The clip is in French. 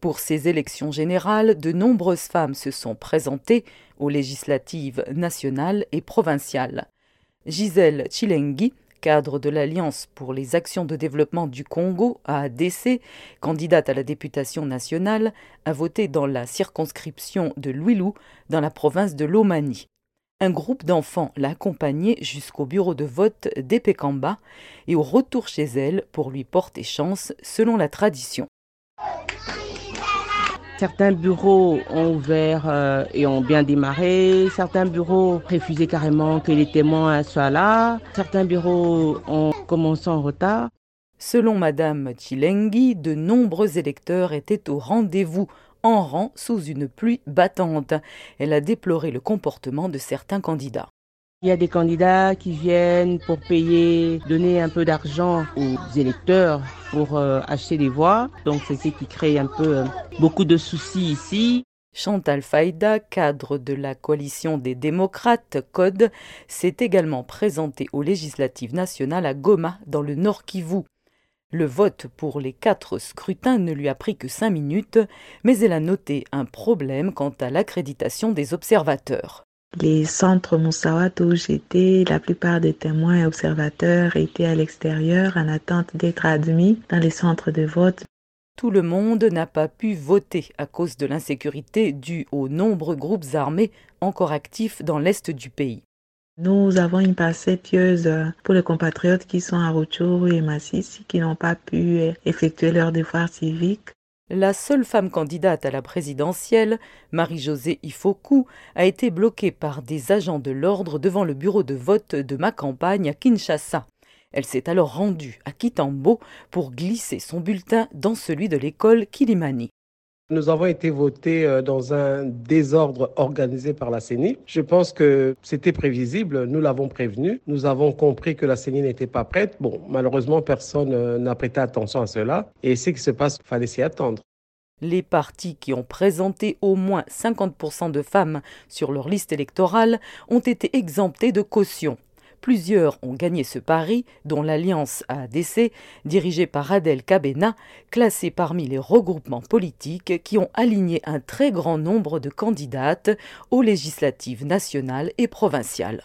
Pour ces élections générales, de nombreuses femmes se sont présentées aux législatives nationales et provinciales. Gisèle Chilengi, cadre de l'Alliance pour les actions de développement du Congo, AADC, candidate à la députation nationale, a voté dans la circonscription de Louilou, dans la province de Lomani. Un groupe d'enfants l'a accompagnée jusqu'au bureau de vote d'Epekamba et au retour chez elle pour lui porter chance selon la tradition. Certains bureaux ont ouvert euh, et ont bien démarré. Certains bureaux refusaient carrément que les témoins soient là. Certains bureaux ont commencé en retard. Selon Madame Chilengi, de nombreux électeurs étaient au rendez-vous en rang sous une pluie battante. Elle a déploré le comportement de certains candidats. Il y a des candidats qui viennent pour payer, donner un peu d'argent aux électeurs pour euh, acheter des voix. Donc c'est ce qui crée un peu euh, beaucoup de soucis ici. Chantal Faïda, cadre de la coalition des démocrates CODE, s'est également présentée aux législatives nationales à Goma, dans le Nord Kivu. Le vote pour les quatre scrutins ne lui a pris que cinq minutes, mais elle a noté un problème quant à l'accréditation des observateurs. Les centres Moussawat où j'étais, la plupart des témoins et observateurs étaient à l'extérieur en attente d'être admis dans les centres de vote. Tout le monde n'a pas pu voter à cause de l'insécurité due aux nombreux groupes armés encore actifs dans l'est du pays. Nous avons une pensée pieuse pour les compatriotes qui sont à Rutshuru et Massissi qui n'ont pas pu effectuer leur devoir civique. La seule femme candidate à la présidentielle, Marie-Josée Ifoku, a été bloquée par des agents de l'ordre devant le bureau de vote de ma campagne à Kinshasa. Elle s'est alors rendue à Kitambo pour glisser son bulletin dans celui de l'école Kilimani. Nous avons été votés euh, dans un désordre organisé par la CENI. Je pense que c'était prévisible, nous l'avons prévenu. Nous avons compris que la CENI n'était pas prête. Bon, malheureusement, personne euh, n'a prêté attention à cela. Et ce qui se passe, il fallait s'y attendre. Les partis qui ont présenté au moins 50% de femmes sur leur liste électorale ont été exemptés de caution. Plusieurs ont gagné ce pari, dont l'Alliance ADC, dirigée par Adèle Kabena, classée parmi les regroupements politiques qui ont aligné un très grand nombre de candidates aux législatives nationales et provinciales.